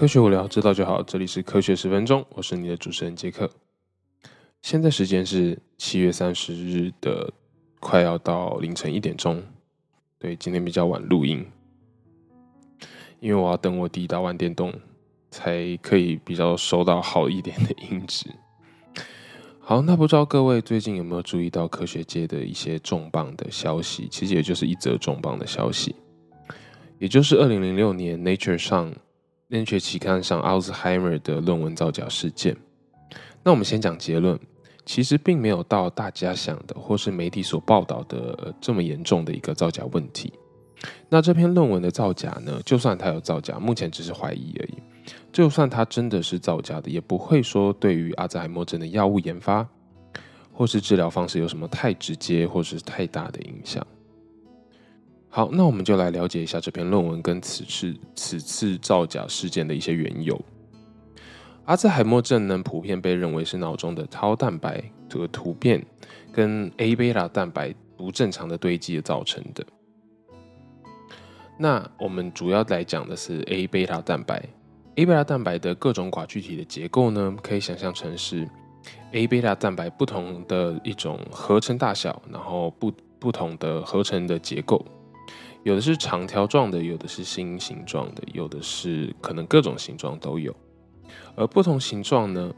科学无聊，知道就好。这里是科学十分钟，我是你的主持人杰克。现在时间是七月三十日的快要到凌晨一点钟。对，今天比较晚录音，因为我要等我弟打完电动，才可以比较收到好一点的音质。好，那不知道各位最近有没有注意到科学界的一些重磅的消息？其实也就是一则重磅的消息，也就是二零零六年 Nature 上 Nature 期刊上 Alzheimer 的论文造假事件。那我们先讲结论。其实并没有到大家想的，或是媒体所报道的这么严重的一个造假问题。那这篇论文的造假呢？就算它有造假，目前只是怀疑而已。就算它真的是造假的，也不会说对于阿兹海默症的药物研发或是治疗方式有什么太直接或是太大的影响。好，那我们就来了解一下这篇论文跟此次此次造假事件的一些缘由。阿兹海默症呢，普遍被认为是脑中的超蛋白这个突变跟 A 贝塔蛋白不正常的堆积造成的。那我们主要来讲的是 A 贝塔蛋白。A 贝塔蛋白的各种寡聚体的结构呢，可以想象成是 A 贝塔蛋白不同的一种合成大小，然后不不同的合成的结构，有的是长条状的，有的是心形状的，有的是可能各种形状都有。而不同形状呢，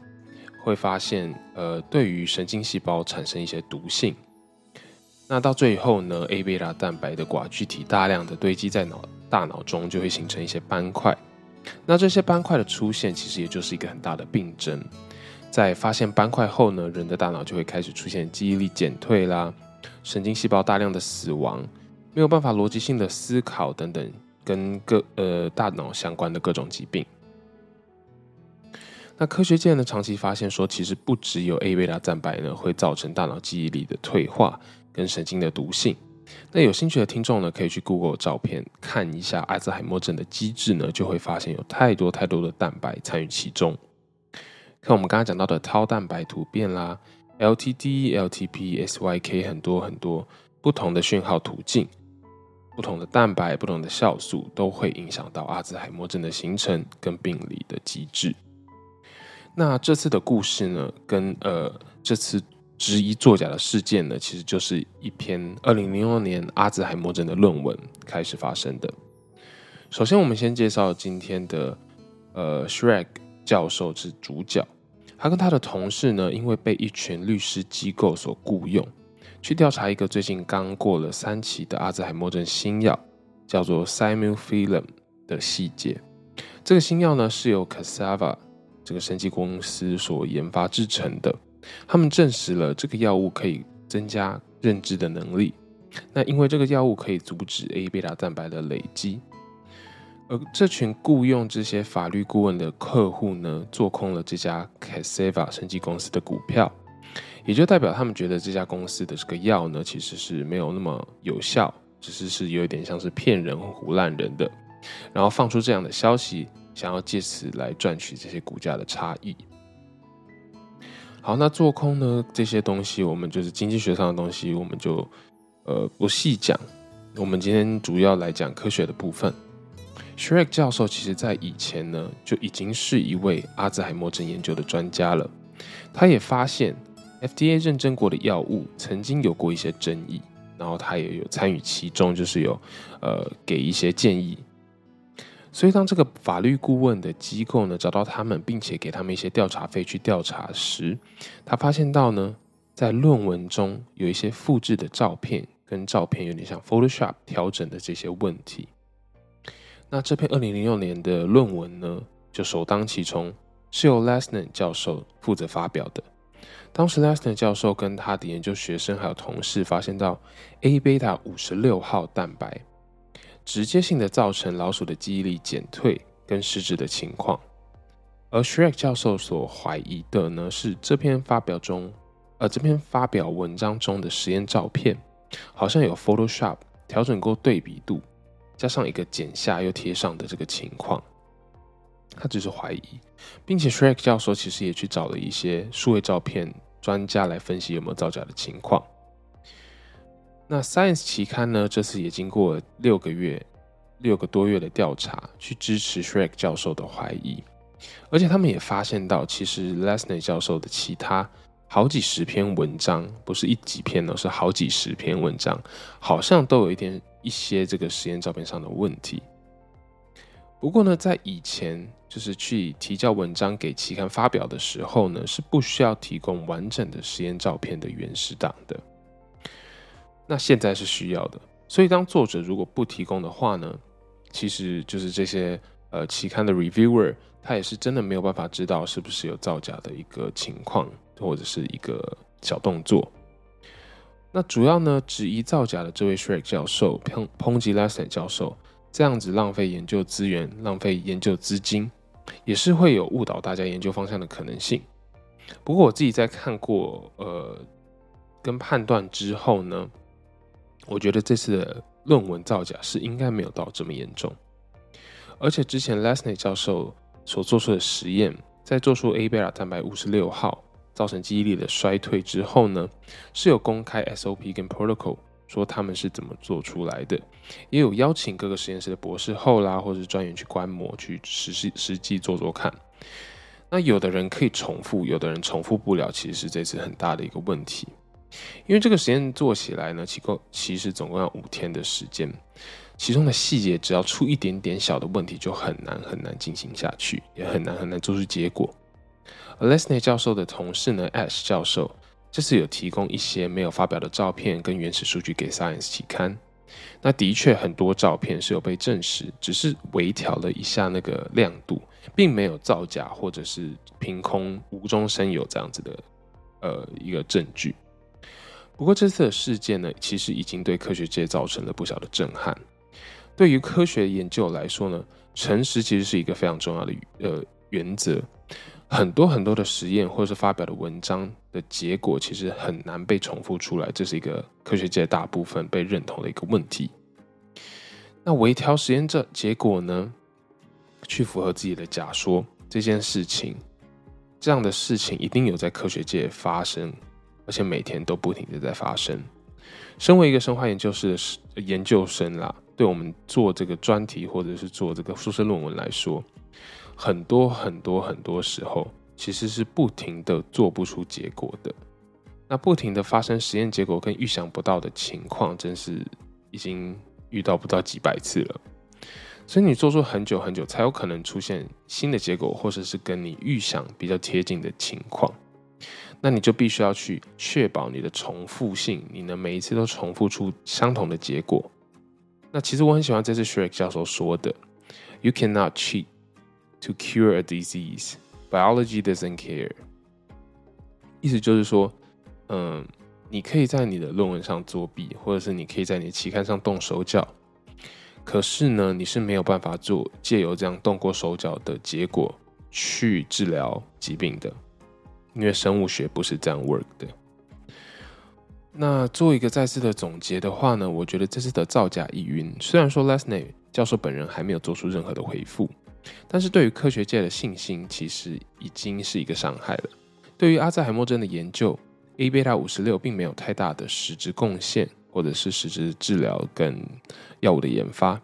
会发现呃，对于神经细胞产生一些毒性。那到最后呢，A 贝塔蛋白的寡聚体大量的堆积在脑大脑中，就会形成一些斑块。那这些斑块的出现，其实也就是一个很大的病症。在发现斑块后呢，人的大脑就会开始出现记忆力减退啦，神经细胞大量的死亡，没有办法逻辑性的思考等等，跟各呃大脑相关的各种疾病。那科学界呢，长期发现说，其实不只有 A 贝塔蛋白呢会造成大脑记忆力的退化跟神经的毒性。那有兴趣的听众呢，可以去 Google 照片看一下阿兹海默症的机制呢，就会发现有太多太多的蛋白参与其中。看我们刚刚讲到的 Tau 蛋白突变啦，LTD、LTP、SYK 很多很多不同的讯号途径，不同的蛋白、不同的酵素都会影响到阿兹海默症的形成跟病理的机制。那这次的故事呢，跟呃这次质疑作假的事件呢，其实就是一篇二零零六年阿兹海默症的论文开始发生的。首先，我们先介绍今天的呃 Shrek 教授是主角，他跟他的同事呢，因为被一群律师机构所雇佣，去调查一个最近刚过了三期的阿兹海默症新药，叫做 Simulfilm 的细节。这个新药呢，是由 Cassava。这个生技公司所研发制成的，他们证实了这个药物可以增加认知的能力。那因为这个药物可以阻止 A 贝塔蛋白的累积，而这群雇佣这些法律顾问的客户呢，做空了这家 Cassava 生技公司的股票，也就代表他们觉得这家公司的这个药呢，其实是没有那么有效，只是是有一点像是骗人或胡乱人的，然后放出这样的消息。想要借此来赚取这些股价的差异。好，那做空呢？这些东西我们就是经济学上的东西，我们就呃不细讲。我们今天主要来讲科学的部分。Shrek 教授其实在以前呢就已经是一位阿兹海默症研究的专家了。他也发现 FDA 认证过的药物曾经有过一些争议，然后他也有参与其中，就是有呃给一些建议。所以，当这个法律顾问的机构呢找到他们，并且给他们一些调查费去调查时，他发现到呢，在论文中有一些复制的照片，跟照片有点像 Photoshop 调整的这些问题。那这篇二零零六年的论文呢，就首当其冲，是由 Lesner 教授负责发表的。当时 Lesner 教授跟他的研究学生还有同事发现到 A 贝塔五十六号蛋白。直接性的造成老鼠的记忆力减退跟失智的情况，而 Shrek 教授所怀疑的呢是这篇发表中，呃这篇发表文章中的实验照片好像有 Photoshop 调整过对比度，加上一个剪下又贴上的这个情况，他只是怀疑，并且 Shrek 教授其实也去找了一些数位照片专家来分析有没有造假的情况。那 Science 期刊呢？这次也经过六个月、六个多月的调查，去支持 Shrek 教授的怀疑，而且他们也发现到，其实 Lesney 教授的其他好几十篇文章，不是一几篇呢，是好几十篇文章，好像都有一点一些这个实验照片上的问题。不过呢，在以前就是去提交文章给期刊发表的时候呢，是不需要提供完整的实验照片的原始档的。那现在是需要的，所以当作者如果不提供的话呢，其实就是这些呃期刊的 reviewer 他也是真的没有办法知道是不是有造假的一个情况或者是一个小动作。那主要呢质疑造假的这位 Shrek 教授抨抨击 Leslie 教授这样子浪费研究资源、浪费研究资金，也是会有误导大家研究方向的可能性。不过我自己在看过呃跟判断之后呢。我觉得这次的论文造假是应该没有到这么严重，而且之前 Lesney 教授所做出的实验，在做出 A 贝塔蛋白五十六号造成记忆力的衰退之后呢，是有公开 SOP 跟 Protocol 说他们是怎么做出来的，也有邀请各个实验室的博士后啦，或者是专员去观摩去实际实际做做看。那有的人可以重复，有的人重复不了，其实是这次很大的一个问题。因为这个实验做起来呢，其构其实总共要五天的时间，其中的细节只要出一点点小的问题，就很难很难进行下去，也很难很难做出结果。而 Lesney 教授的同事呢，Ash 教授这次有提供一些没有发表的照片跟原始数据给 Science 期刊，那的确很多照片是有被证实，只是微调了一下那个亮度，并没有造假或者是凭空无中生有这样子的呃一个证据。不过这次的事件呢，其实已经对科学界造成了不小的震撼。对于科学研究来说呢，诚实其实是一个非常重要的呃原则。很多很多的实验或者是发表的文章的结果，其实很难被重复出来，这是一个科学界大部分被认同的一个问题。那微调实验这结果呢，去符合自己的假说这件事情，这样的事情一定有在科学界发生。而且每天都不停的在发生。身为一个生化研究室的研究生啦，对我们做这个专题或者是做这个硕士论文来说，很多很多很多时候其实是不停的做不出结果的。那不停的发生实验结果跟预想不到的情况，真是已经遇到不到几百次了。所以你做出很久很久，才有可能出现新的结果，或者是跟你预想比较贴近的情况。那你就必须要去确保你的重复性，你能每一次都重复出相同的结果。那其实我很喜欢这次 Shrek 教授说的：“You cannot cheat to cure a disease. Biology doesn't care。”意思就是说，嗯，你可以在你的论文上作弊，或者是你可以在你的期刊上动手脚，可是呢，你是没有办法做借由这样动过手脚的结果去治疗疾病的。因为生物学不是这样 work 的。那做一个再次的总结的话呢，我觉得这次的造假疑云，虽然说 Lesney 教授本人还没有做出任何的回复，但是对于科学界的信心其实已经是一个伤害了。对于阿兹海默症的研究，A 贝塔五十六并没有太大的实质贡献，或者是实质治疗跟药物的研发。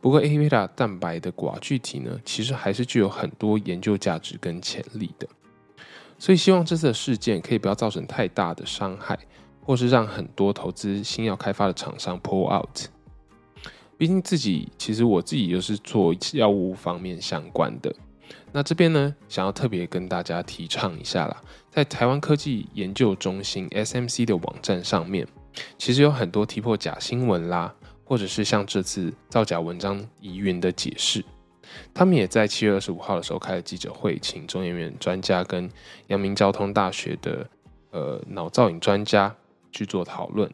不过 A 贝塔蛋白的寡聚体呢，其实还是具有很多研究价值跟潜力的。所以希望这次的事件可以不要造成太大的伤害，或是让很多投资新药开发的厂商 pull out。毕竟自己其实我自己又是做药物方面相关的，那这边呢想要特别跟大家提倡一下啦，在台湾科技研究中心 SMC 的网站上面，其实有很多踢破假新闻啦，或者是像这次造假文章疑云的解释。他们也在七月二十五号的时候开了记者会，请中研院专家跟阳明交通大学的呃脑造影专家去做讨论。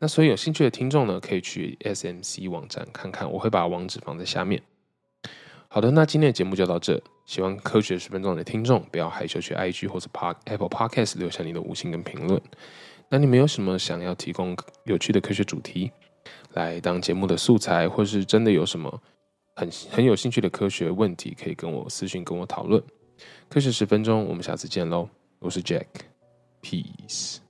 那所以有兴趣的听众呢，可以去 SMC 网站看看，我会把网址放在下面。好的，那今天的节目就到这。喜欢科学十分钟的听众，不要害羞去 IG 或者 Park Apple Podcast 留下你的五星跟评论。那你们有什么想要提供有趣的科学主题来当节目的素材，或是真的有什么？很很有兴趣的科学问题，可以跟我私信跟我讨论。科学十分钟，我们下次见喽！我是 Jack，Peace。